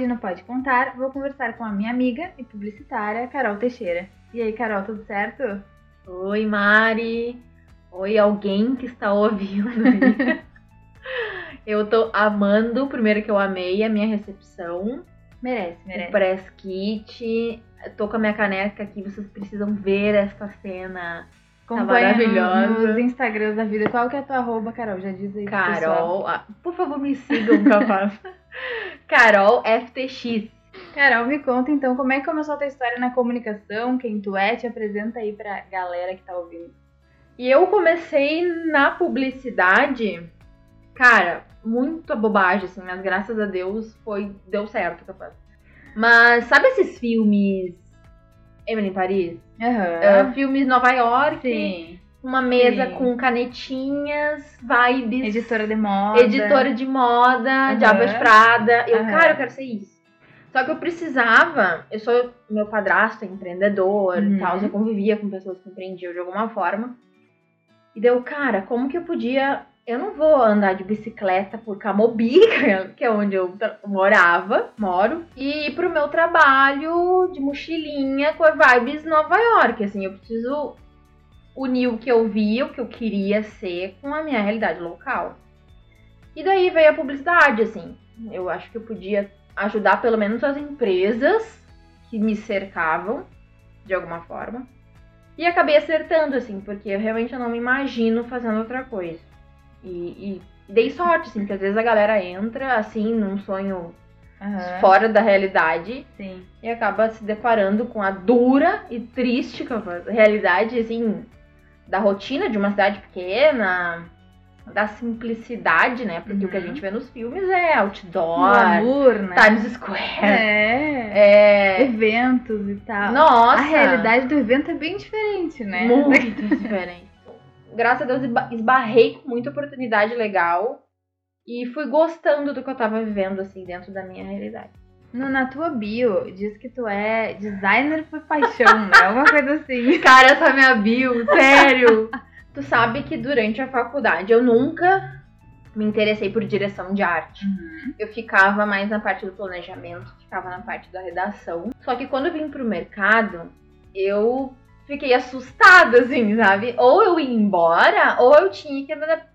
Hoje no Pode Contar, vou conversar com a minha amiga e publicitária, Carol Teixeira. E aí, Carol, tudo certo? Oi, Mari. Oi, alguém que está ouvindo. eu tô amando, primeiro que eu amei a minha recepção. Merece, merece. O press kit. Tô com a minha caneca aqui, vocês precisam ver essa cena. Tá maravilhosa. nos Instagrams da vida. Qual que é a tua arroba, Carol? Já diz aí. Carol, ah, por favor, me sigam, capaz. Carol FTX. Carol, me conta então como é que começou a tua história na comunicação, quem tu é, te apresenta aí pra galera que tá ouvindo. E eu comecei na publicidade, cara, muita bobagem, assim, mas graças a Deus foi, deu certo, capaz. Mas sabe esses filmes Emily em Paris? Aham. Uh, filmes Nova York, Sim. Uma mesa Sim. com canetinhas, vibes. Editora de moda. editora de moda. Diaba de Prada. Eu, Aham. cara, eu quero ser isso. Só que eu precisava, eu sou, meu padrasto é empreendedor Uhum. e tal, eu convivia com pessoas que empreendiam de alguma forma. E deu, cara, como que eu podia, eu não vou andar de bicicleta por Camobi, que é onde eu morava, moro, e ir pro meu trabalho de mochilinha com a vibes Nova York, assim, eu preciso unir o que eu via, o que eu queria ser com a minha realidade local. E daí veio a publicidade, assim. Eu acho que eu podia ajudar pelo menos as empresas que me cercavam, de alguma forma. E acabei acertando, assim, porque eu realmente não me imagino fazendo outra coisa. E, e dei sorte, assim, porque às vezes a galera entra, assim, num sonho Aham. fora da realidade Sim. e acaba se deparando com a dura e triste realidade, assim, da rotina de uma cidade pequena, da simplicidade, né? Porque o que a Uhum. gente vê nos filmes é outdoor, Glamour, né? Times Square, É. é... Eventos e tal. Nossa! A realidade do evento é bem diferente, né? Muito diferente. Graças a Deus esba- esbarrei com muita oportunidade legal e fui gostando do que eu tava vivendo, assim, dentro da minha realidade. No, na tua bio, diz que tu é designer por paixão, né? Uma coisa assim. Cara, essa é minha bio, sério. tu sabe que durante a faculdade eu nunca me interessei por direção de arte. Eu ficava mais na parte do planejamento, ficava na parte da redação. Só que quando eu vim pro mercado, eu fiquei assustada, assim, sabe? Ou eu ia embora, ou eu tinha que me adaptar.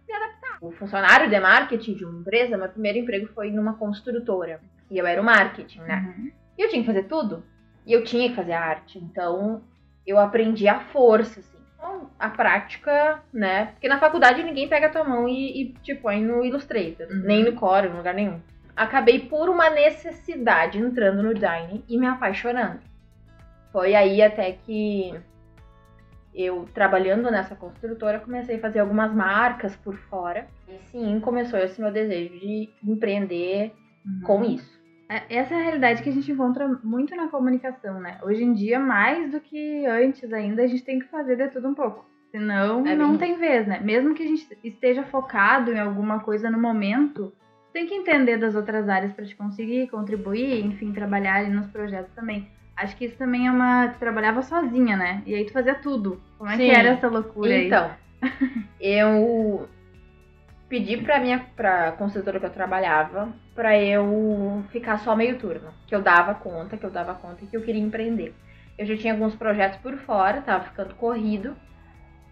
O funcionário de marketing de uma empresa, meu primeiro emprego foi numa construtora. E eu era o marketing, né? Uhum. E eu tinha que fazer tudo. E eu tinha que fazer arte. Então, eu aprendi à força, assim. Então, a prática, né? Porque na faculdade ninguém pega a tua mão e, e te põe no Illustrator. Uhum. Nem no Core, em lugar nenhum. Acabei por uma necessidade entrando no design e me apaixonando. Foi aí até que eu, trabalhando nessa construtora, comecei a fazer algumas marcas por fora. E sim, começou esse meu desejo de empreender com isso. É, Essa é a realidade que a gente encontra muito na comunicação, né? Hoje em dia, mais do que antes ainda, a gente tem que fazer de tudo um pouco. Senão, É não bem tem vez, né? Mesmo que a gente esteja focado em alguma coisa no momento, tem que entender das outras áreas para te conseguir contribuir, enfim, trabalhar ali nos projetos também. Acho que isso também é uma. Tu trabalhava sozinha, né? E aí tu fazia tudo. Como é Sim. que era essa loucura aí? Então, eu pedi pra minha pra construtora que eu trabalhava pra eu ficar só meio turno, que eu dava conta, que eu dava conta e que eu queria empreender. Eu já tinha alguns projetos por fora, tava ficando corrido.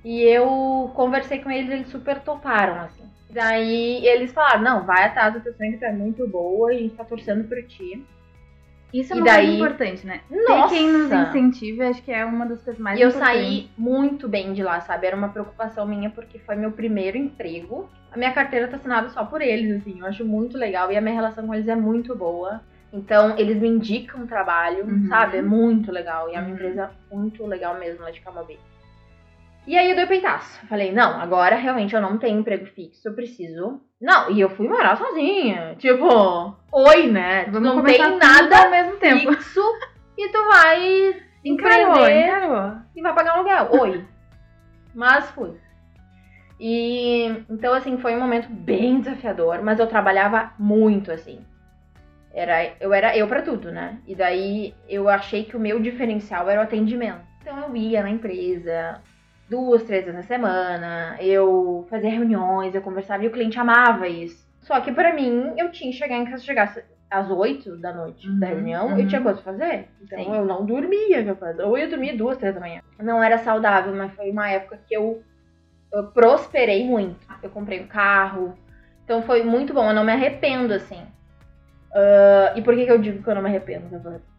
E eu conversei com eles, eles super toparam, assim. Daí eles falaram, não, vai atrás teu sonho que tu é muito boa, a gente tá torcendo por ti. Isso é E uma daí- coisa importante, né? Nossa! Ter quem nos incentive, acho que é uma das coisas mais E eu importantes. saí muito bem de lá, sabe? Era uma preocupação minha porque foi meu primeiro emprego. A minha carteira tá assinada só por eles, assim. Eu acho muito legal e a minha relação com eles é muito boa. Então, eles me indicam trabalho, Uhum. sabe? É muito legal. E é uma Uhum. empresa muito legal mesmo lá de Camobi. E aí eu dei o peitaço. Falei, não, agora realmente eu não tenho emprego fixo, eu preciso. Não, e eu fui morar sozinha. Tipo, oi, né? Vamos não tem nada ao mesmo tempo. fixo e tu vai Encarou, empreender encarou. e vai pagar um aluguel. Oi. Mas fui. E então assim, foi um momento bem desafiador, mas eu trabalhava muito assim. Era eu era eu pra tudo, né? E daí eu achei que o meu diferencial era o atendimento. Então eu ia na empresa duas, três vezes na semana, eu fazia reuniões, eu conversava e o cliente amava isso. Só que pra mim, eu tinha que chegar em casa, chegar às 8 da noite Uhum, da reunião, uhum. eu tinha coisa pra fazer. Então Sim. eu não dormia. Ou eu dormia duas, três da manhã. Não era saudável, mas foi uma época que eu, eu prosperei muito. Eu comprei um carro. Então foi muito bom, eu não me arrependo, assim. Ah, e por que, que eu digo que eu não me arrependo, Gabriela?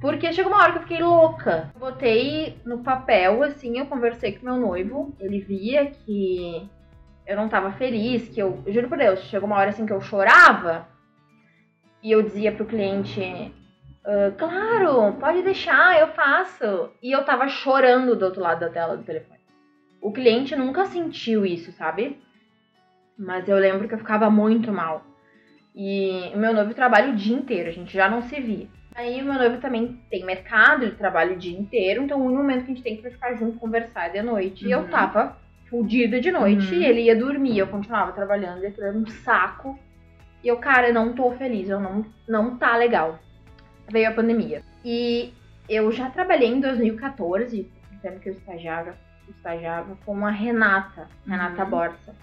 Porque chegou uma hora que eu fiquei louca. Botei no papel, assim, eu conversei com meu noivo. Ele via que eu não tava feliz, que eu. Juro por Deus, chegou uma hora assim que eu chorava. E eu dizia pro cliente. "Ah, claro, pode deixar, eu faço. E eu tava chorando do outro lado da tela do telefone. O cliente nunca sentiu isso, sabe? Mas eu lembro que eu ficava muito mal. E o meu noivo trabalha o dia inteiro, a gente já não se via. Aí o meu noivo também tem mercado, ele trabalha o dia inteiro, então o único momento que a gente tem pra ficar junto, conversar é de noite. E eu Uhum. tava fudida de noite Uhum. e ele ia dormir, eu continuava trabalhando, e aquilo era um saco. E eu, cara, eu não tô feliz, eu não, não tá legal. Veio a pandemia. E eu já trabalhei em 2014, no tempo que eu estagiava, estagiava com a Renata, Renata Uhum. Borsa.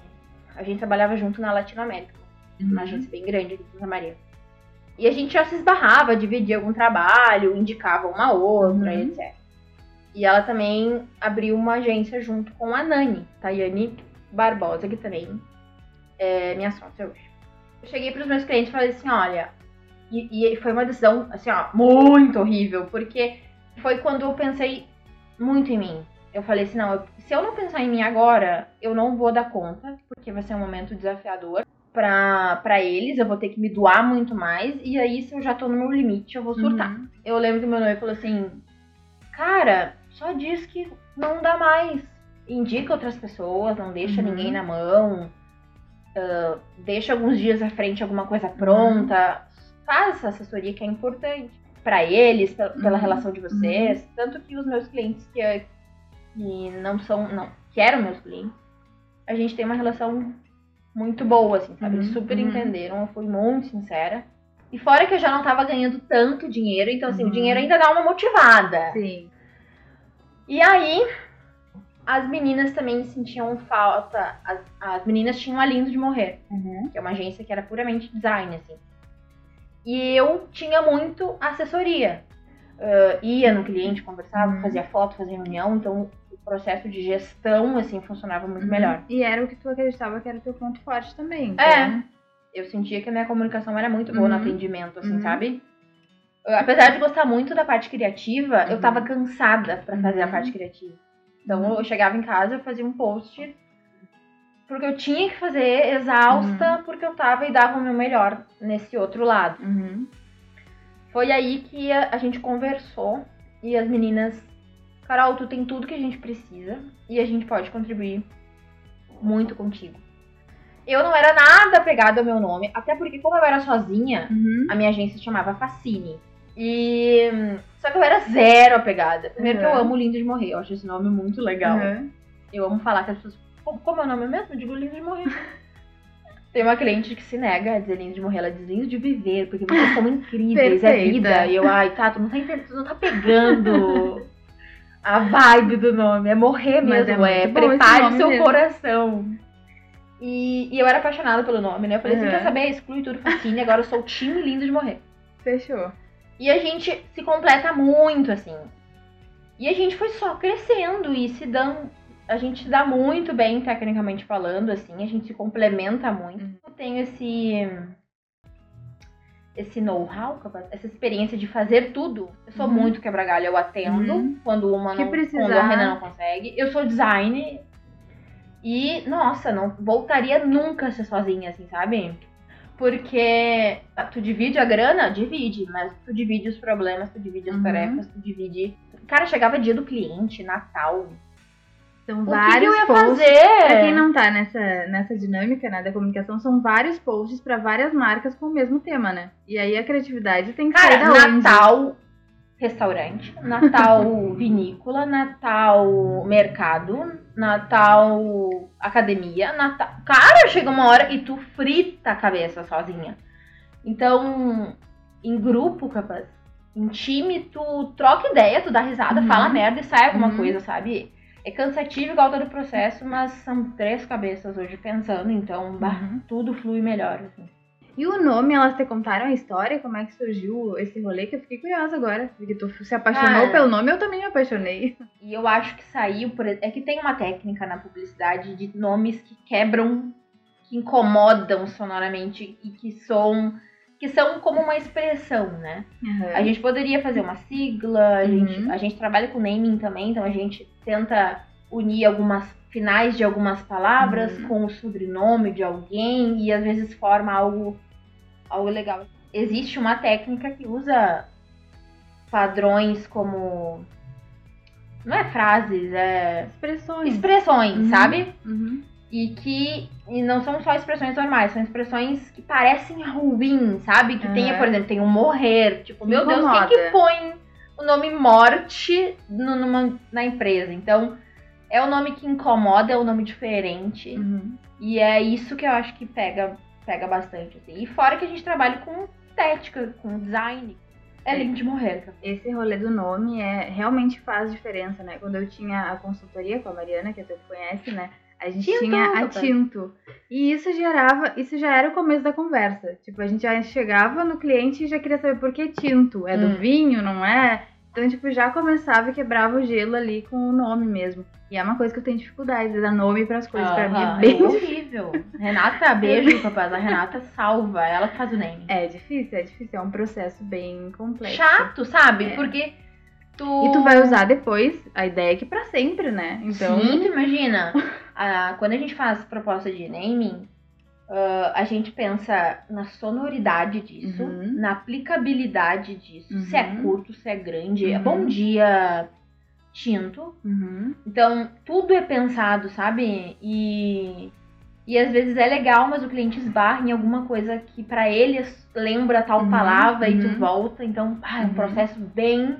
A gente trabalhava junto na Latinoamérica uma Uhum. agência bem grande aqui em Santa Maria. E a gente já se esbarrava, dividia algum trabalho, indicava uma outra, Uhum. etc. E ela também abriu uma agência junto com a Nani, Tayane Barbosa, que também é minha sócia hoje. Eu cheguei para os meus clientes e falei assim, olha, e, e foi uma decisão, assim, ó, muito horrível, porque foi quando eu pensei muito em mim. Eu falei assim, não, eu- se eu não pensar em mim agora, eu não vou dar conta, porque vai ser um momento desafiador pra, pra eles, eu vou ter que me doar muito mais, e aí se eu já tô no meu limite, eu vou surtar. Uhum. Eu lembro que meu noivo falou assim, cara, só diz que não dá mais. Indica outras pessoas, não deixa Uhum. ninguém na mão, ah, deixa alguns dias à frente alguma coisa pronta, faz essa assessoria que é importante pra eles, pe- pela Uhum. relação de vocês, tanto que os meus clientes que, que não são, não, que eram meus clientes, a gente tem uma relação muito boa, assim, sabe? Uhum, super uhum. entenderam, eu fui muito sincera. E fora que eu já não tava ganhando tanto dinheiro, então assim, o Uhum. dinheiro ainda dá uma motivada. Sim. E aí, as meninas também sentiam falta. As, as meninas tinham a Lindo de Morrer, Uhum. que é uma agência que era puramente design, assim. E eu tinha muito assessoria. Ah, ia no cliente, conversava, Uhum. fazia foto, fazia reunião, então o processo de gestão, assim, funcionava muito Uhum. melhor. E era o que tu acreditava que era o teu ponto forte também. Então, É. Eu sentia que a minha comunicação era muito boa no Uhum. atendimento, assim, Uhum. sabe? Apesar de gostar muito da parte criativa, eu Uhum. tava cansada pra fazer a Uhum. parte criativa. Então Uhum. eu chegava em casa, eu fazia um post porque eu tinha que fazer exausta, porque eu tava e dava o meu melhor nesse outro lado. Uhum. Foi aí que a, a gente conversou e as meninas, Carol, tu tem tudo que a gente precisa e a gente pode contribuir muito contigo. Eu não era nada apegada ao meu nome, até porque como eu era sozinha, Uhum. a minha agência se chamava Fascine. E só que eu era zero apegada. Primeiro que eu Uhum. amo Lindo de Morrer, eu acho esse nome muito legal. Uhum. Eu amo falar que as pessoas. Como, é o nome mesmo? Eu digo lindo de morrer. Tem uma cliente que se nega a dizer lindo de morrer, ela diz lindo de viver, porque vocês são incríveis, é vida. E eu, ai, tá, tu não tá entendendo, tu não tá pegando a vibe do nome. É morrer Mas mesmo, é é, prepare seu mesmo. coração. E, e eu era apaixonada pelo nome, né? Eu falei, Uhum. você quer saber? Exclui tudo fascine, agora eu sou o time lindo de morrer. Fechou. E a gente se completa muito, assim. E a gente foi só crescendo e se dando. A gente se dá muito bem, tecnicamente falando, assim, a gente se complementa muito. Uhum. Eu tenho esse. Esse know-how, essa experiência de fazer tudo. Eu sou Uhum. muito quebra-galho, eu atendo Uhum. quando uma não, quando a Renan não consegue. Eu sou design e, nossa, não voltaria nunca a ser sozinha, assim, sabe? Porque tu divide a grana? Divide, mas tu divide os problemas, tu divide as Uhum. tarefas, tu divide. Cara, chegava dia do cliente, Natal. São O vários que eu ia posts. fazer? Pra quem não tá nessa, nessa dinâmica né, da comunicação, são vários posts pra várias marcas com o mesmo tema, né? E aí a criatividade tem que sair Cara, da onde? Natal, restaurante. Natal, vinícola. Natal, mercado. Natal, academia. Natal. Cara, chega uma hora e tu frita a cabeça sozinha. Então, em grupo, capaz. Em time, tu troca ideia, tu dá risada, Uhum. fala merda e sai alguma Uhum. coisa, sabe? É cansativo igual todo o processo, mas são três cabeças hoje pensando, então bah, Uhum. tudo flui melhor. assim. E o nome, elas te contaram a história? Como é que surgiu esse rolê? Que eu fiquei curiosa agora. Porque tu se apaixonou Cara. pelo nome, eu também me apaixonei. E eu acho que saiu por. É que tem uma técnica na publicidade de nomes que quebram, que incomodam sonoramente e que são. Que são como uma expressão, né? A gente poderia fazer uma sigla, a, gente, Uhum. a gente trabalha com naming também, então a gente tenta unir algumas finais de algumas palavras Uhum. com o sobrenome de alguém e às vezes forma algo, algo legal. Existe uma técnica que usa padrões como. Não é frases, é Expressões. expressões, Uhum. sabe? Uhum. E que e não são só expressões normais, são expressões que parecem ruins, sabe? Que Aham. tenha, por exemplo, tem um morrer. Tipo, meu Deus, quem que põe o nome morte no- numa, na empresa? Então, é o nome que incomoda, é o nome diferente. Uhum. E é isso que eu acho que pega, pega bastante, assim. E fora que a gente trabalha com estética, com design. É lindo de morrer. Esse rolê do nome é realmente faz diferença, né? Quando eu tinha a consultoria com a Mariana, que tu conhece, né? A gente Tinto, tinha a. Tinto. E isso gerava, isso já era o começo da conversa. Tipo, a gente já chegava no cliente e já queria saber por que Tinto. É do Hum. vinho, não é? Então, tipo, já começava e quebrava o gelo ali com o nome mesmo. E é uma coisa que eu tenho dificuldade, de dar nome pras coisas. Pra mim é bem é horrível. Renata, beijo, papai. A Renata salva, ela que faz o name. É difícil, é difícil. É um processo bem complexo. chato, sabe? É. Porque tu. E tu vai usar depois, a ideia é que pra sempre, né? Então, Sim, tu imagina. ah, quando a gente faz proposta de naming, ah, a gente pensa na sonoridade disso, Uhum. na aplicabilidade disso. Se é Uhum. curto, se é grande. É Uhum. bom dia, tinto. Uhum. Então, tudo é pensado, sabe? E. E às vezes é legal, mas o cliente esbarra em alguma coisa que pra ele lembra tal Uhum, palavra e tu uhum. volta. Então, ah, é um Uhum. processo bem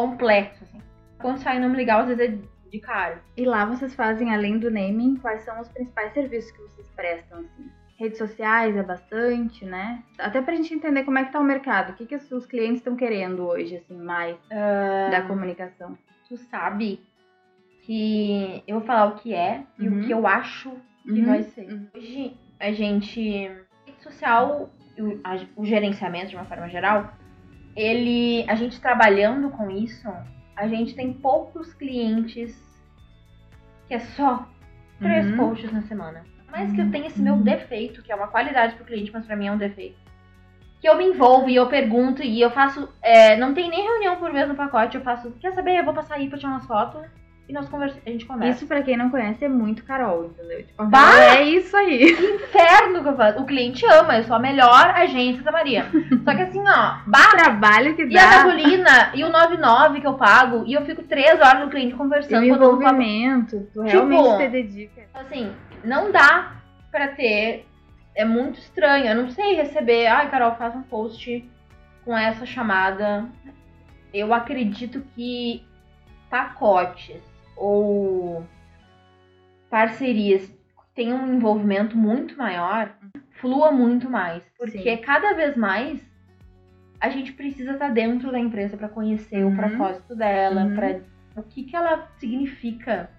complexo, assim. Quando sai nome legal, às vezes é de cara. E lá vocês fazem, além do naming, quais são os principais serviços que vocês prestam, assim? Redes sociais é bastante, né? Até pra gente entender como é que tá o mercado. O que, que os clientes estão querendo hoje, assim, mais Ah. da comunicação. Tu sabe que eu vou falar o que é e Uhum. o que eu acho que Uhum. vai ser. Uhum. Hoje, a gente. Rede social, o, a- o gerenciamento de uma forma geral, ele. A gente trabalhando com isso, a gente tem poucos clientes que é só três Uhum. posts na semana. Mas que eu tenho esse meu Uhum. defeito, que é uma qualidade pro cliente, mas pra mim é um defeito. Que eu me envolvo e eu pergunto e eu faço. é, não tem nem reunião por mês no pacote, eu faço. Quer saber? Eu vou passar aí pra tirar umas fotos e nós conversa, a gente conversa. Isso, pra quem não conhece, é muito Carol, entendeu? Tipo, a Bah! É isso aí. inferno que eu faço. O cliente ama, eu sou a melhor agência da Maria. Só que assim, ó, O bah, trabalho que e a dá, gasolina, e o 99 que eu pago, e eu fico três horas no cliente e o conversando. botando papo. envolvimento, tu realmente Tipo, te dedica. Assim, não dá pra ter. É muito estranho. Eu não sei receber. Ai, Carol, faz um post com essa chamada. Eu acredito que pacotes ou parcerias que tenham um envolvimento muito maior flua muito mais. Porque Sim. cada vez mais a gente precisa estar dentro da empresa pra conhecer Uhum. o propósito dela, Uhum. pra o que, que ela significa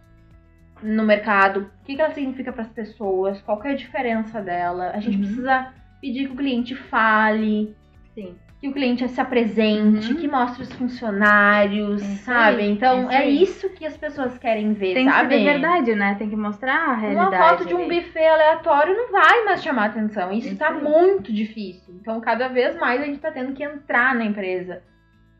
no mercado, o que, que ela significa para as pessoas, qual que é a diferença dela. A gente Uhum. precisa pedir que o cliente fale, Sim. Que o cliente se apresente, Uhum. que mostre os funcionários, É sabe? aí, é Então isso é isso que as pessoas querem ver, Tem que sabe? ser de verdade, né? Tem que mostrar a realidade. Uma foto de um buffet aleatório não vai mais chamar atenção. Isso Isso tá aí. muito difícil. Então, cada vez mais a gente tá tendo que entrar na empresa.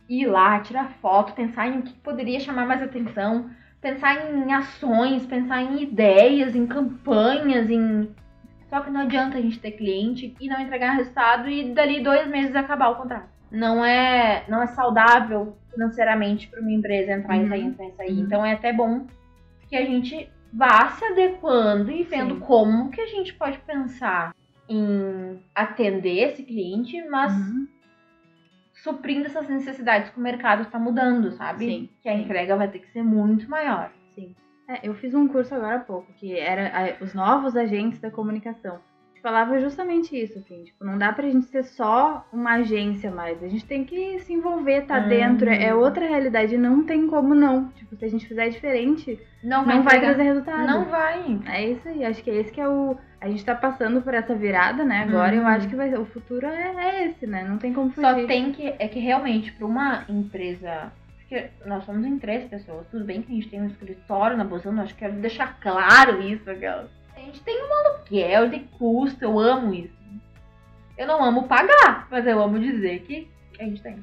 Ir lá, tirar foto, pensar em o que poderia chamar mais atenção, pensar em ações, pensar em ideias, em campanhas, em. Só que não adianta a gente ter cliente e não entregar resultado e dali dois meses acabar o contrato. Não é, não é saudável financeiramente para uma empresa entrar e Uhum. sair, entrar e sair. Uhum. Então é até bom que a gente vá se adequando e vendo Sim. como que a gente pode pensar em atender esse cliente, mas Uhum. suprindo essas necessidades que o mercado está mudando, sabe? Sim, que a entrega vai ter que ser muito maior. Sim. É, eu fiz um curso agora há pouco, que era os novos agentes da comunicação. falava justamente isso, assim, tipo, não dá pra gente ser só uma agência mais. A gente tem que se envolver, tá Uhum. dentro, é outra realidade, não tem como não. Tipo, se a gente fizer diferente, Não não vai trazer resultado. Não vai. É isso aí, acho que é esse que é o. A gente tá passando por essa virada, né? Agora eu Uhum. acho que vai, o futuro é, é esse, né? Não tem como fugir. Só tem que. É que realmente, pra uma empresa. Porque nós somos em três pessoas. Tudo bem que a gente tem um escritório na Bozano, acho que quero deixar claro isso, aquela. A gente tem um aluguel, tem custo, eu amo isso. Eu não amo pagar, mas eu amo dizer que a gente tem.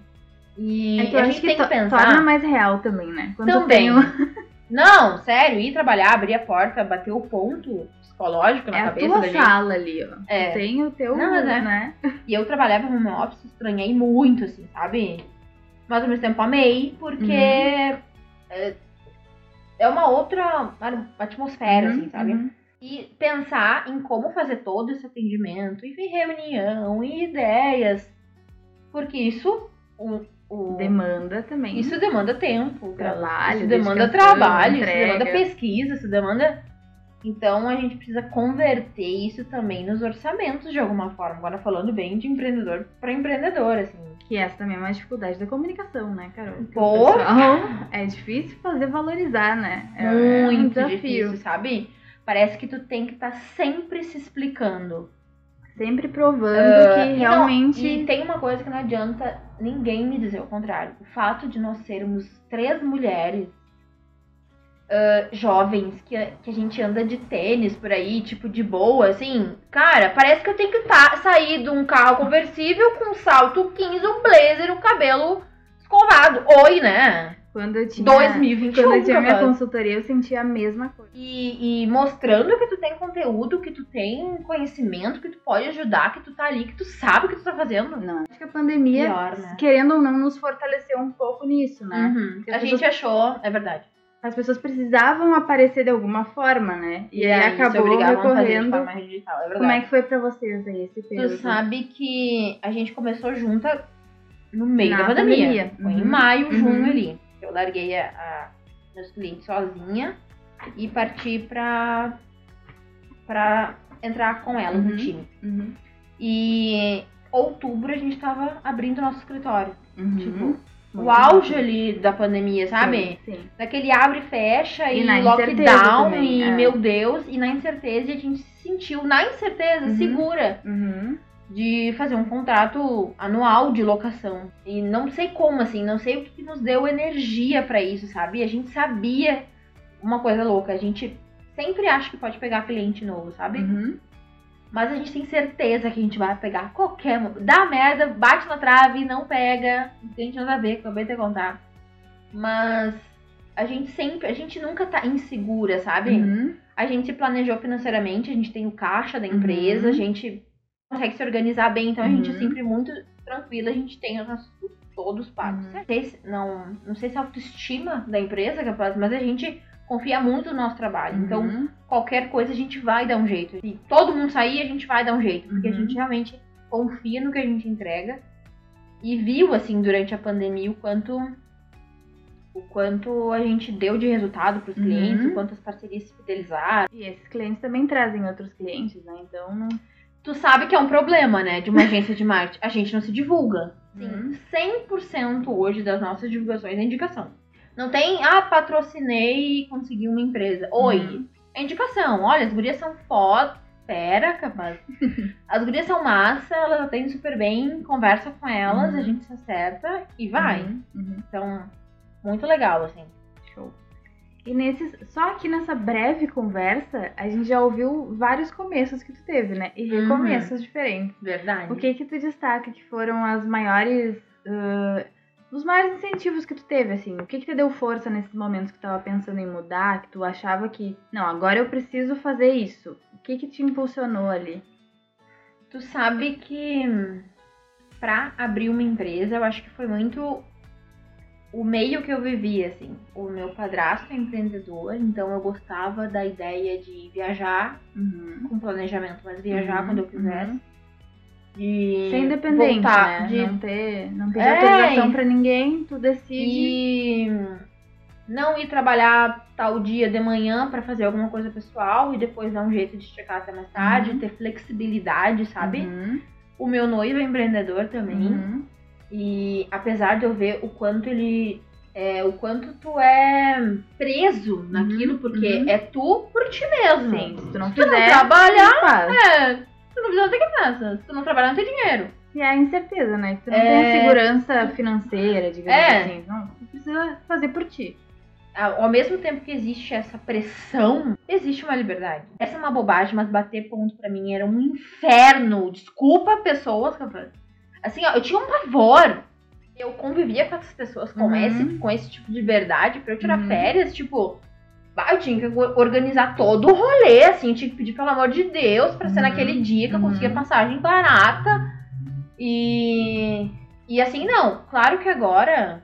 E É que a gente que tem que pensar. torna mais real também, né? Quando Também. tenho- Não, sério, ir trabalhar, abrir a porta, bater o ponto psicológico na É a cabeça tua da gente. sala ali, ó. É. Tem o teu, Não, mas é. né? E eu trabalhava no home office, estranhei muito, assim, sabe? Mas ao mesmo tempo amei, porque Uhum. é, é uma outra atmosfera, Uhum, assim, sabe? uhum. E pensar em como fazer todo esse atendimento, e reunião, e ideias. Porque isso, o, o- Demanda também. isso demanda tempo. Trabalho, Isso demanda trabalho, entrega. isso demanda pesquisa, isso demanda. Então a gente precisa converter isso também nos orçamentos de alguma forma. Agora falando bem de empreendedor para empreendedor, assim. Que essa também é uma dificuldade da comunicação, né, Carol? Que pessoal- É difícil fazer valorizar, né? É, um Muito desafio. difícil, sabe? Parece que tu tem que estar sempre se explicando. Sempre provando que E não- realmente. e tem uma coisa que não adianta ninguém me dizer o contrário. O fato de nós sermos três mulheres jovens que, a- que a gente anda de tênis por aí, tipo, de boa, assim, cara, parece que eu tenho que tá, sair de um carro conversível com um salto 15, um blazer, um cabelo escovado. Oi, né? Quando eu tinha. 2021, Quando eu tinha minha consultoria, eu sentia a mesma coisa. E, e mostrando que tu tem conteúdo, que tu tem conhecimento, que tu pode ajudar, que tu tá ali, que tu sabe o que tu tá fazendo. Não. Acho que a pandemia, Pior, né? querendo ou não, nos fortaleceu um pouco nisso, né? Uhum. A as gente pessoas- achou, é verdade. As pessoas precisavam aparecer de alguma forma, né? E, aí aí se acabou obrigavam a fazer de recorrendo. digital, é verdade. Como é que foi pra vocês aí esse Tu período? sabe que a gente começou junta no meio Na da pandemia. pandemia. Foi em Uhum. maio, junho Uhum. ali. Eu larguei a, a- meus clientes sozinha e parti pra, pra entrar com elas no Uhum. time. Uhum. E outubro a gente tava abrindo nosso escritório. Uhum. Tipo, o Muito auge ali da pandemia, sabe? Sim, sim. Daquele abre e fecha E e, lockdown também, e é. meu Deus, e na incerteza a gente se sentiu na incerteza Uhum. segura Uhum. de fazer um contrato anual de locação. E não sei como assim, não sei o que nos deu energia pra isso, sabe? A gente sabia uma coisa louca, a gente sempre acha que pode pegar cliente novo, sabe? Uhum. Mas a gente tem certeza que a gente vai pegar qualquer. Dá merda, bate na trave, não pega. A gente não vai ver, acabei de contar. Mas a gente sempre. A gente nunca tá insegura, sabe? Uhum. A gente se planejou financeiramente, a gente tem o caixa da empresa, Uhum. a gente consegue se organizar bem, então a gente é Uhum. sempre muito tranquila, a gente tem os nossos todos pagos. Uhum. Não, sei se, não, não sei se é a autoestima da empresa, é capaz, mas a gente confia muito no nosso trabalho. Então, Uhum. qualquer coisa a gente vai dar um jeito. Se todo mundo sair, a gente vai dar um jeito. Porque Uhum. a gente realmente confia no que a gente entrega. E viu, assim, durante a pandemia o quanto. O quanto a gente deu de resultado pros Uhum. clientes, o quanto as parcerias se fidelizaram. E esses clientes também trazem outros clientes, né? Então não. Tu sabe que é um problema, né, de uma agência de marketing. A gente não se divulga. Uhum. Sim, 100% hoje das nossas divulgações é indicação. Não tem, ah, patrocinei e consegui uma empresa. Oi, Uhum. é indicação. Olha, as gurias são foda. Pera, capaz. As gurias são massa, elas atendem super bem, conversa com elas, Uhum. a gente se acerta e vai. Uhum. Uhum. Então, muito legal, assim. Show. E nesses, só aqui nessa breve conversa, a gente já ouviu vários começos que tu teve, né? E Uhum. recomeços diferentes. Verdade. O que que tu destaca que foram as maiores, ah, os maiores incentivos que tu teve, assim? O que que te deu força nesses momentos que tu tava pensando em mudar, que tu achava que, não, agora eu preciso fazer isso? O que que te impulsionou ali? Tu sabe que pra abrir uma empresa, eu acho que foi muito o meio que eu vivi, assim. O meu padrasto é empreendedor, então eu gostava da ideia de viajar Uhum. com planejamento, mas viajar Uhum, quando eu quisesse. uhum. De Ser independente, voltar, né? de Não ter, não pedir É, autorização e- pra ninguém, tu decide. E não ir trabalhar tal dia de manhã pra fazer alguma coisa pessoal e depois dar um jeito de chegar até mais tarde, Uhum. ter flexibilidade, sabe? Uhum. O meu noivo é empreendedor também. Uhum. E apesar de eu ver o quanto ele. É, o quanto tu é preso naquilo, porque uhum. é tu por ti mesmo. Sim, se tu não Se tu não trabalhar. É, tu não tem que fazer. Se tu não trabalhar, não tem dinheiro. E é a incerteza, né? Que tu não É. tem segurança financeira, digamos É. assim. Não, tu precisa fazer por ti. Ao mesmo tempo que existe essa pressão, existe uma liberdade. Essa é uma bobagem, mas bater ponto pra mim era um inferno. Desculpa pessoas. Assim, ó, eu tinha um pavor. Eu convivia com essas pessoas com, Uhum. esse, com esse tipo de verdade pra eu tirar Uhum. férias, tipo. Eu tinha que or- organizar todo o rolê, assim, tinha que pedir pelo amor de Deus pra ser Uhum. naquele dia que eu Uhum. conseguia passagem barata. E. E assim, não. Claro que agora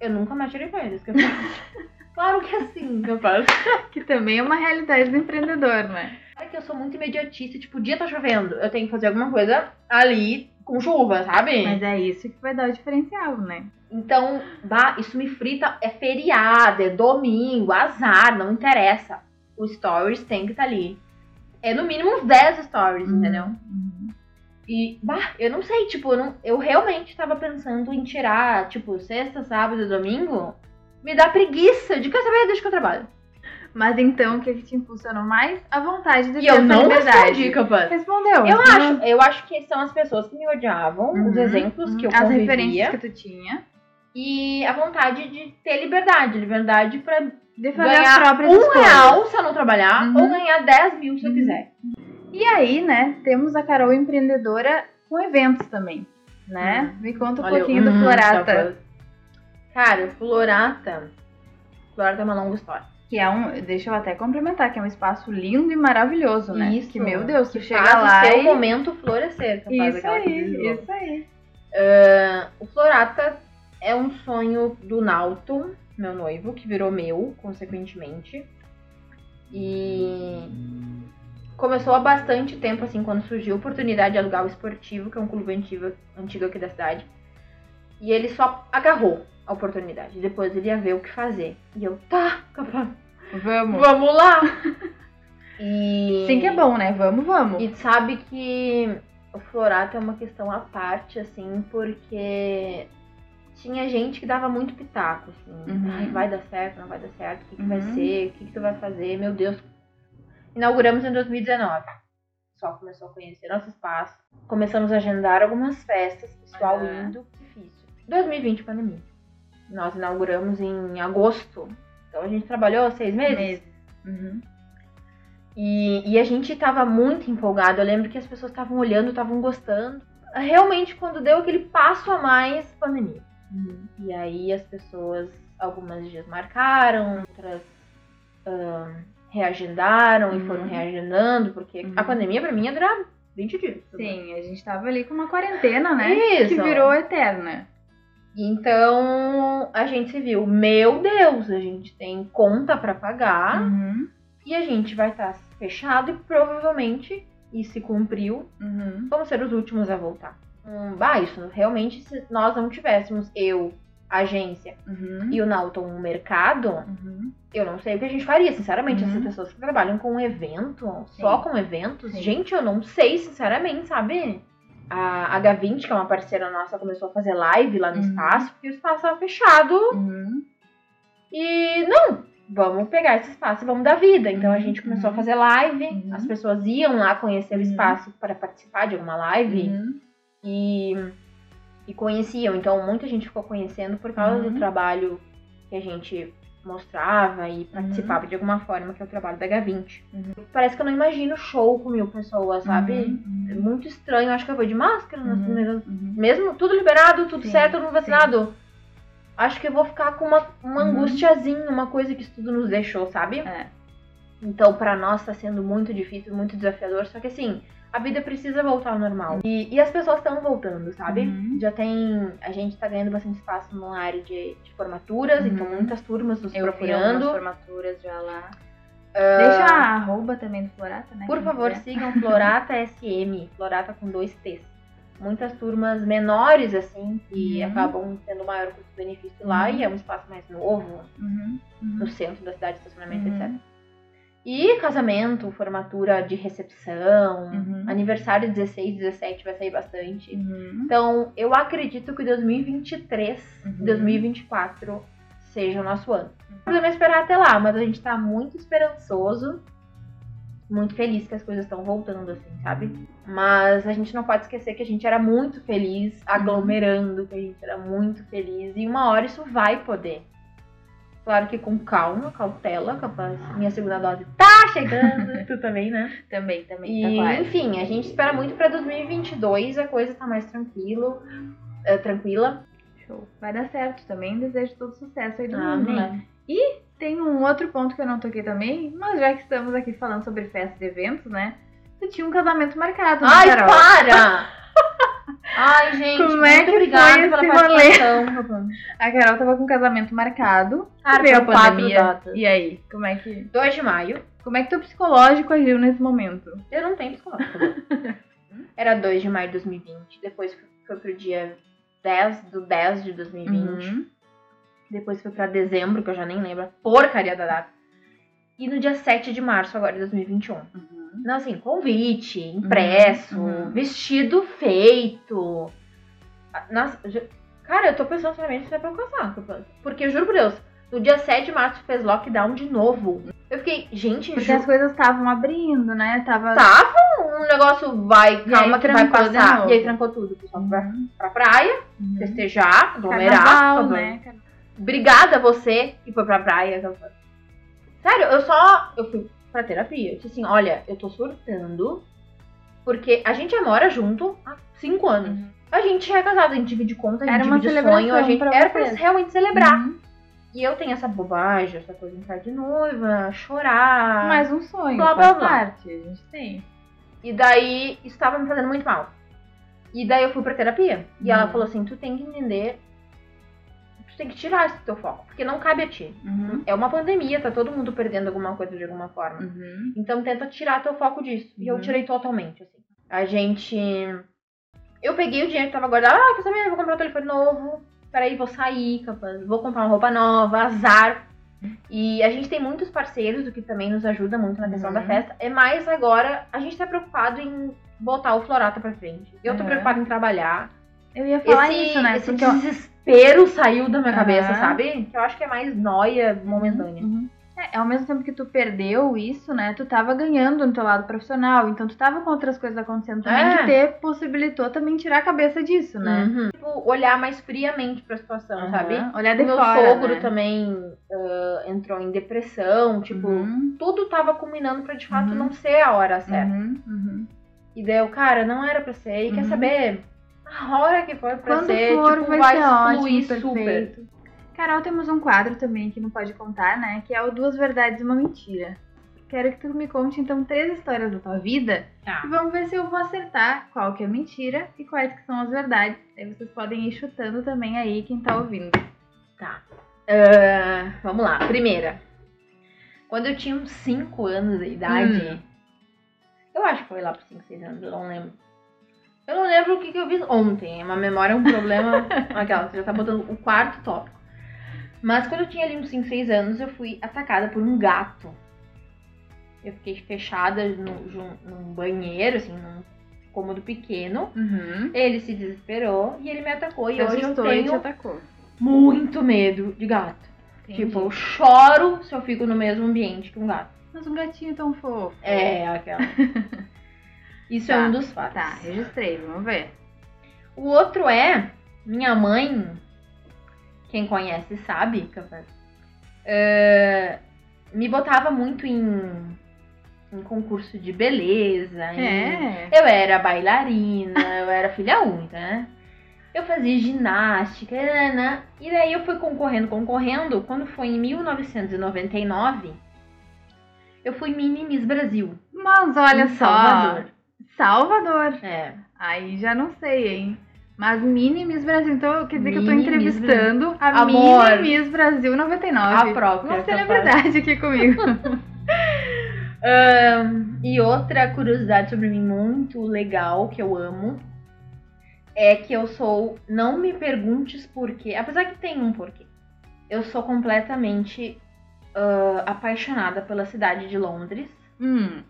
eu nunca mais tirei férias. que eu faço. claro que assim, que eu faço. Que também é uma realidade do empreendedor, né? É que eu sou muito imediatista, tipo, o dia tá chovendo, eu tenho que fazer alguma coisa ali com chuva, sabe? Mas é isso que vai dar o diferencial, né? Então, bah, isso me frita, é feriado, é domingo, azar, não interessa. O stories tem que estar ali. É no mínimo uns 10 stories, entendeu? Uhum. E, bah, eu não sei, tipo, eu, não- eu realmente tava pensando em tirar, tipo, sexta, sábado domingo. Me dá preguiça de quer saber, deixa que eu trabalho. Mas então, o que, que te impulsionou mais? A vontade de E eu não respondi, capaz. Respondeu. Eu respondeu. acho, eu acho que são as pessoas que me odiavam, os Uhum, exemplos que eu uhum. As convivia, referências que tu tinha. E a vontade de ter liberdade, liberdade fazer ganhar as próprias um escolhas. real se eu não trabalhar Uhum. ou ganhar 10 mil se eu Uhum. quiser. E aí, né, temos a Carol empreendedora com eventos também, né? Me conta um Olha, pouquinho do hum, Florata, Cara, o Florata. Florata é uma longa história. que é um, deixa eu até complementar, que é um espaço lindo e maravilhoso, né? Isso. Que, meu Deus, tu Que chega lá o seu e... momento florescer, capaz Isso aí, o- isso aí. O Florata é um sonho do Nauto, meu noivo, que virou meu, consequentemente. E começou há bastante tempo, assim, quando surgiu a oportunidade de alugar o Esportivo, que é um clube antigo, antigo aqui da cidade. E ele só agarrou a oportunidade. Depois ele ia ver o que fazer. E eu, tá, Vamos. vamos lá! E... Sim que é bom, né? Vamos, vamos. E sabe que o Florato é uma questão à parte, assim, porque tinha gente que dava muito pitaco, assim. Uhum. Ai, vai dar certo, não vai dar certo, o que, que vai Uhum. ser, o que, que tu vai fazer, meu Deus. Inauguramos em 2019. Só começou a conhecer nosso espaço. Começamos a agendar algumas festas, pessoal Uhum. indo, difícil. 2020, pandemia. Nós inauguramos em agosto. Então a gente trabalhou seis meses. Meses. Uhum. E, e a gente tava muito empolgado. Eu lembro que as pessoas estavam olhando, estavam gostando. Realmente, quando deu aquele passo a mais, pandemia. E aí as pessoas, algumas dias marcaram, outras reagendaram e Uhum. foram reagendando, porque Uhum. a pandemia pra mim ia durar 20 dias. Sim, a gente tava ali com uma quarentena, né? Isso. Que virou eterna. Então a gente se viu, meu Deus, a gente tem conta pra pagar Uhum. e a gente vai estar fechado e provavelmente, e se cumpriu, Uhum. vamos ser os últimos a voltar. Hum, bah, isso realmente, se nós não tivéssemos eu, a agência Uhum. e o Nauton um mercado, Uhum. eu não sei o que a gente faria, sinceramente. Uhum. Essas pessoas que trabalham com evento, só com eventos, Sim. gente, eu não sei, sinceramente, sabe? A H20, que é uma parceira nossa, começou a fazer live lá no Uhum. espaço, porque o espaço estava fechado. Uhum. E não, vamos pegar esse espaço e vamos dar vida. Então a Uhum. gente começou a fazer live, as pessoas iam lá conhecer o espaço para participar de alguma live. E, e conheciam. Então muita gente ficou conhecendo por causa Uhum. do trabalho que a gente mostrava e participava de alguma forma, que é o trabalho da H20. Uhum. Parece que eu não imagino show com mil pessoas, sabe? Uhum. É muito estranho. Acho que eu vou de máscara, Uhum. Uhum. mesmo tudo liberado, tudo Sim, certo, mundo vacinado. Acho que eu vou ficar com uma, uma Uhum. angustiazinha, uma coisa que isso tudo nos deixou, sabe? É. Então, pra nós tá sendo muito difícil, muito desafiador. Só que assim, a vida precisa voltar ao normal. E, e as pessoas estão voltando, sabe? Uhum. Já tem. A gente tá ganhando bastante espaço na área de, de formaturas, Uhum. então muitas turmas nos Eu procurando. algumas formaturas já lá. Deixa a arroba também do Florata, né? Por favor, quiser. sigam Florata SM, Florata com dois T's. muitas turmas menores, assim, que Uhum. acabam tendo maior custo-benefício lá Uhum. e é um espaço mais novo, Uhum. Uhum. no centro da cidade, estacionamento, etc. E casamento, formatura de recepção, Uhum. aniversário 16, 17 vai sair bastante. Uhum. Então, eu acredito que 2023 Uhum. 2024 seja o nosso ano. O problema é esperar até lá, mas a gente tá muito esperançoso, muito feliz que as coisas estão voltando, assim, sabe? Mas a gente não pode esquecer que a gente era muito feliz, aglomerando, que a gente era muito feliz, e uma hora isso vai poder. Claro que com calma, cautela, capaz. Minha segunda dose tá chegando, tu também, né? Também, também, E, tá claro. enfim, a gente espera muito pra 2022 a coisa tá mais tranquilo, eh, tranquila. Show. Vai dar certo também. Desejo todo sucesso aí do Ah, mundo, né? Tem um outro ponto que eu não toquei também, mas já que estamos aqui falando sobre festas e eventos, né? Tu tinha um casamento marcado, né, Ai, Carol? para! Ai, gente, Como é que obrigada foi pela participação. A Carol tava com um casamento marcado. Cara, veio a pandemia. E aí, como é que 2 de maio. como é que teu psicológico agiu nesse momento? Eu não tenho psicológico. Era 2 de maio de 2020. Depois foi pro dia 10 do 10 de 2020. Uhum. Depois foi pra dezembro, que eu já nem lembro porcaria da data. E no dia 7 de março agora de 2021. Uhum. Não, assim, convite, impresso, uhum. vestido feito. Nossa, cara, eu tô pensando seriamente se é pra casar. Porque, eu juro por Deus, no dia 7 de março fez lockdown de novo. Eu fiquei, gente, Porque ju- as coisas estavam abrindo, né? Tava. tava um negócio, vai, calma que vai passar. E aí trancou tudo. O pessoal foi pra, Uhum. pra praia, Uhum. festejar, aglomerar. Carnaval, né? Obrigada a você que foi pra praia. Sério, eu só. Eu fui pra terapia. Eu disse assim: olha, eu tô surtando. Porque a gente já mora junto há cinco anos. Uhum. A gente já é casado, a gente divide conta, a gente Era uma divide celebração sonho, a gente pra era pra realmente celebrar. Uhum. E eu tenho essa bobagem, essa coisa de entrar de noiva, chorar. Mais um sonho, Blá, blá, blá. parte. A gente tem. E daí isso tava me fazendo muito mal. E daí eu fui pra terapia. E ela Uhum. falou assim: tu tem que entender. Tem que tirar esse teu foco. Porque não cabe a ti. Uhum. É uma pandemia, tá todo mundo perdendo alguma coisa de alguma forma. Uhum. Então tenta tirar teu foco disso. E eu Uhum. tirei totalmente, assim. A gente. Eu peguei o dinheiro que tava guardado. Ah, quer saber? Eu vou comprar um telefone novo. Peraí, vou sair, capaz. Vou comprar uma roupa nova, azar. E a gente tem muitos parceiros, o que também nos ajuda muito na questão Uhum. da festa. É mais agora, a gente tá preocupado em botar o Florata pra frente. Eu tô Uhum. preocupada em trabalhar. Eu ia falar esse isso, né? esse Porque eu- desespero saiu da minha cabeça, sabe? Que eu acho que é mais noia momentânea. Uhum. É, ao mesmo tempo que tu perdeu isso, né? Tu tava ganhando no teu lado profissional, então tu tava com outras coisas acontecendo também É. que ter possibilitou também tirar a cabeça disso, né? Uhum. Tipo, olhar mais friamente pra situação, Uhum. sabe? Olhar de O meu fora, sogro né? também ah, entrou em depressão, tipo, Uhum. tudo tava combinando pra de fato Uhum. não ser a hora certa. Uhum. Uhum. E daí eu, cara, não era pra ser. E quer Uhum. saber? A hora que for pra Quando ser, for, tipo, vai, vai, ser ótimo, fluir super. perfeito. Carol, temos um quadro também que não pode contar, né? Que é o Duas Verdades e uma Mentira. Quero que tu me conte, então, três histórias da tua vida Tá. e vamos ver se eu vou acertar qual que é mentira e quais que são as verdades. Aí vocês podem ir chutando também aí quem tá ouvindo. Ah, vamos lá. Primeira. Quando eu tinha uns 5 anos de idade. Hum. Eu acho que foi lá por 5, 6 anos, eu não lembro. Eu não lembro o que, que eu fiz ontem. Uma memória é um problema. Aquela, você já tá botando o quarto tópico. Mas quando eu tinha ali uns 5, 6 anos, eu fui atacada por um gato. Eu fiquei fechada no, num banheiro, assim, num cômodo pequeno. Uhum. Ele se desesperou e ele me atacou. E Se hoje eu tenho muito medo de gato. Entendi. Tipo, eu choro se eu fico no mesmo ambiente que um gato. Mas um gatinho tão fofo. É, aquela. Isso é Tá, um dos fatos. Tá, registrei, vamos ver. O outro é, minha mãe, quem conhece sabe, capaz, é, me botava muito em, em concurso de beleza. em- É. Eu era bailarina, eu era filha única, né? Eu fazia ginástica, né? e daí eu fui concorrendo, concorrendo. Quando foi em 1999, eu fui mini Miss Brasil. Mas olha em só. Salvador. Salvador. É. Aí já não sei, hein? Mas Mini Miss Brasil, então quer dizer que eu tô Mini Miss entrevistando a Amor. Mini Miss Brasil 99. A própria, Uma celebridade aqui comigo. Ahn, e outra curiosidade sobre mim muito legal, que eu amo, é que eu sou. Não me perguntes por quê. Apesar que tem um porquê. Eu sou completamente uh, apaixonada pela cidade de Londres. Hum.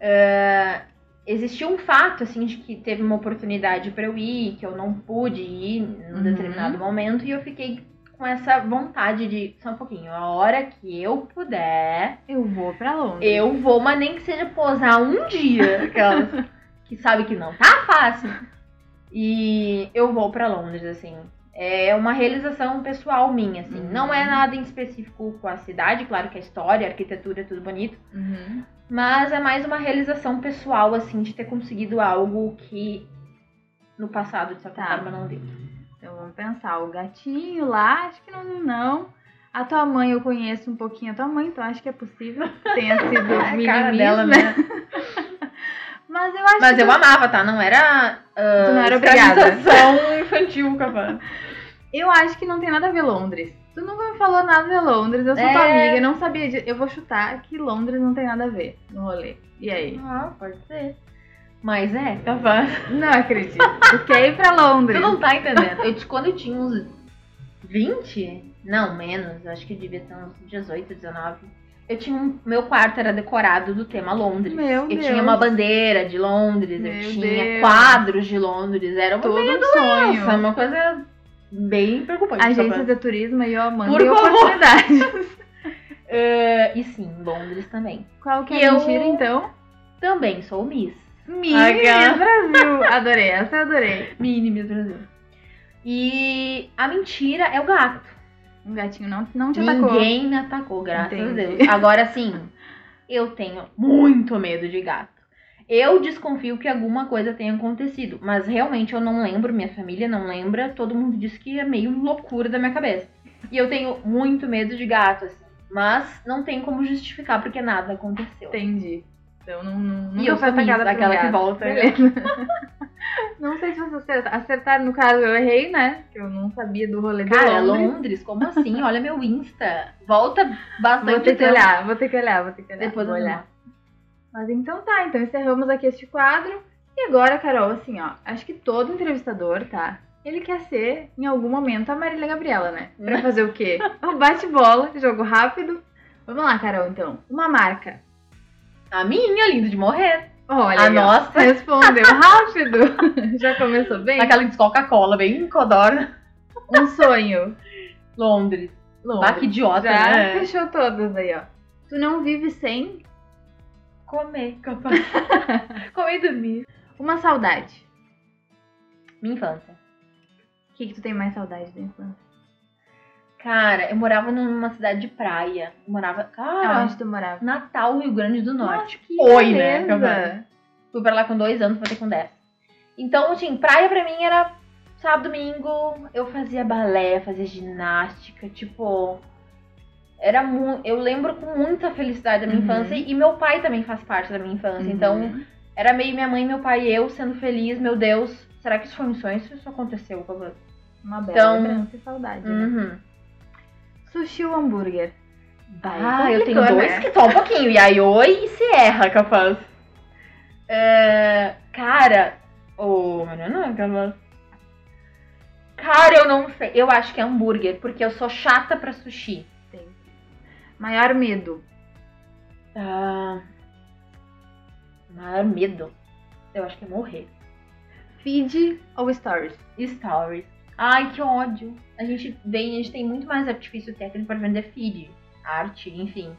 Uh, existiu um fato, assim, de que teve uma oportunidade para eu ir, que eu não pude ir num Uhum. determinado momento, e eu fiquei com essa vontade de, só um pouquinho, a hora que eu puder, Eu vou pra Londres. eu vou, mas nem que seja posar um dia, aquelas que sabe que não tá fácil. E eu vou pra Londres, assim. É uma realização pessoal minha, assim. Uhum. Não é nada em específico com a cidade, claro que a história, a arquitetura é tudo bonito. Uhum. Mas é mais uma realização pessoal, assim, de ter conseguido algo que no passado, de certa Tá. forma, não deu. Então vamos pensar. O gatinho lá, acho que não, não. A tua mãe, eu conheço um pouquinho a tua mãe, então acho que é possível que tenha sido A cara minimismo, dela, né? Mas eu acho Mas eu amava, tá? Não era. Tu não era obrigada. infantil, capaz. Eu acho que não tem nada a ver Londres. Tu nunca me falou nada de Londres, eu sou tua É. amiga, eu não sabia de... Eu vou chutar que Londres não tem nada a ver no rolê. E aí? Ah, pode ser. Mas é, capaz. Não acredito. Tu quer ir pra Londres? Tu não tá entendendo. Eu, quando eu tinha uns 20, não, menos, acho que devia ter uns 18, 19. Eu tinha um. Meu quarto era decorado do tema Londres. Meu eu Deus. tinha uma bandeira de Londres, Meu eu tinha Deus. quadros de Londres. Era uma Todo um sonho. uma coisa bem preocupante. Agências capaz. de turismo aí, ó, mandem Por favor. oportunidade. Eh, e sim, Londres também. Qual que é E a mentira, então? Também sou Miss. Miss. Brasil. Adorei, essa eu adorei. Mini Miss Brasil. E a mentira é o gato. Um gatinho não, não te atacou. Ninguém me atacou, graças Entendi. a Deus. Agora sim, eu tenho muito medo de gato. Eu desconfio que alguma coisa tenha acontecido, mas realmente eu não lembro, minha família não lembra, todo mundo diz que é meio loucura da minha cabeça. E eu tenho muito medo de gato, assim, mas não tem como justificar porque nada aconteceu. Entendi. Então não, não E eu Miss, atacada por um aquela que volta. Não sei se você acertar. Acertar, no caso, eu errei, né? Que eu não sabia do rolê de Cara, Londres. Londres, como assim? Olha meu Insta. Volta bastante Vou ter que tempo. olhar, vou ter que olhar, vou ter que olhar. Depois vou olhar. Mas então tá, então encerramos aqui este quadro. E agora, Carol, assim, ó, acho que todo entrevistador, tá? Ele quer ser, em algum momento, a Marília Gabriela, né? Pra fazer o quê? Um bate-bola, jogo rápido. Vamos lá, Carol, então. Uma marca. A minha, lindo de morrer. Olha, a aí, ó. nossa. Respondeu rápido. Já começou bem? Aquela de Coca-Cola, bem codorna. Um sonho. Londres. Londres. Ah, que idiota, Já né? fechou todas aí, ó. Tu não vive sem Comer, capaz. Comer e dormir. uma saudade. Minha infância. O que, que tu tem mais saudade da infância? Cara, eu morava numa cidade de praia. Eu morava. Cara, Onde tu morava? Natal, Rio Grande do Norte. Nossa, que Oi, né, beleza. Fui pra lá com dois anos, voltei com dez. Então, assim, praia pra mim era sábado, domingo, eu fazia balé, fazia ginástica, tipo. Era mu Eu lembro com muita felicidade da minha Uhum. infância e meu pai também faz parte da minha infância. Então, Uhum. era meio minha mãe, meu pai e eu sendo feliz, meu Deus. Será que isso foi um sonho? Isso isso aconteceu com a Uma bela Então- lembrança e saudade. né? Uhum. Sushi ou hambúrguer? Ah, eu tenho dois né? que só um pouquinho. E aí, oi, e se erra, capaz. É, cara, ô, mas não é capaz. Cara, eu não sei. Eu acho que é hambúrguer, porque eu sou chata pra sushi. Maior medo? Ah, maior medo. Eu acho que é morrer. Feed ou stories? Stories. Ai, que ódio. A gente vem, a gente tem muito mais artifício técnico para vender feed, arte, enfim.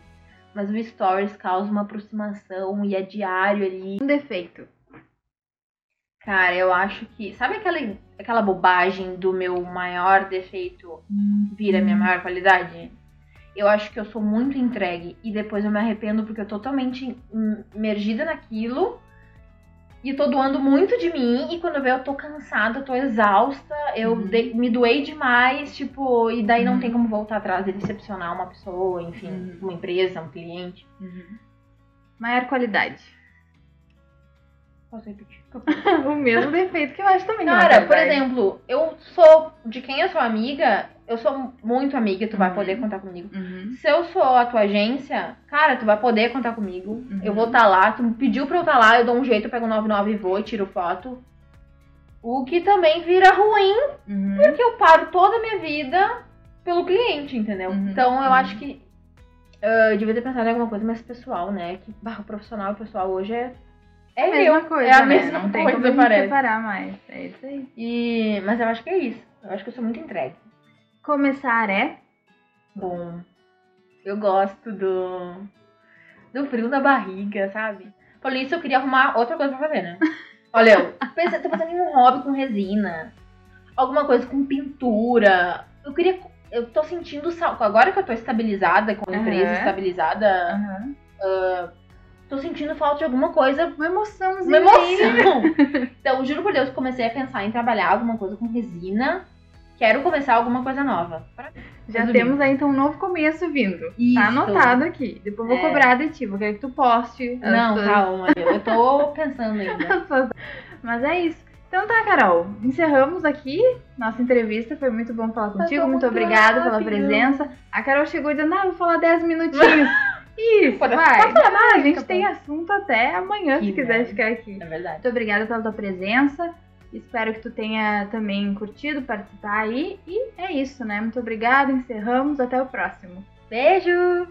Mas o Stories causa uma aproximação e é diário ali. Um defeito? Cara, eu acho que. Sabe aquela, aquela bobagem do meu maior defeito vira minha maior qualidade? Eu acho que eu sou muito entregue e depois eu me arrependo porque eu tô totalmente imergida naquilo e tô doando muito de mim e quando eu vejo eu tô cansada, eu tô exausta, eu Uhum. dei- me doei demais, tipo, e daí não Uhum. tem como voltar atrás e decepcionar uma pessoa, enfim, Uhum. uma empresa, um cliente. Maior qualidade? Posso repetir? o mesmo defeito que eu acho também. é Cara, por exemplo, eu sou de quem eu sou amiga, eu sou muito amiga, tu vai Uhum. poder contar comigo. Uhum. Se eu sou a tua agência, cara, tu vai poder contar comigo. Uhum. Eu vou estar lá, tu me pediu pra eu estar lá, eu dou um jeito, eu pego o 99 e vou e tiro foto. O que também vira ruim, Uhum. porque eu paro toda a minha vida pelo cliente, entendeu? Uhum, Então eu uhum. acho que ah, eu devia ter pensado em alguma coisa mais pessoal, né? Que barra profissional e pessoal hoje é. É, a mesma meu, coisa, é a né? mesma Não tem coisa, como a gente parece. separar mais. É isso aí. E... Mas eu acho que é isso. Eu acho que eu sou muito entregue. Começar é. Bom, eu gosto do. do frio na barriga, sabe? Falei isso, eu queria arrumar outra coisa pra fazer, né? Olha, eu pensei, tô pensando em um hobby com resina. Alguma coisa com pintura. Eu queria. Eu tô sentindo. sal- Agora que eu tô estabilizada, com a empresa Aham. estabilizada, Aham. tô sentindo falta de alguma coisa. Uma emoçãozinha. Uma emoção! então, juro por Deus, comecei a pensar em trabalhar alguma coisa com resina. Quero começar alguma coisa nova. Já Resumindo. temos aí então um novo começo vindo. Isso. Tá anotado aqui. Depois eu vou É. cobrar de ti. Vou querer que tu poste. Não, tuas- calma, eu tô pensando ainda. Mas é isso. Então tá, Carol. Encerramos aqui nossa entrevista. Foi muito bom falar contigo. Muito muito obrigada pela presença. A Carol chegou dizendo, ah, vou falar 10 minutinhos. Isso, Pode- vai. a gente tem assunto até amanhã, se Que quiser merda. ficar aqui. É verdade. Muito obrigada pela tua presença. Espero que tu tenha também curtido participar aí. E é isso, né? Muito obrigada. Encerramos. Até o próximo. Beijo!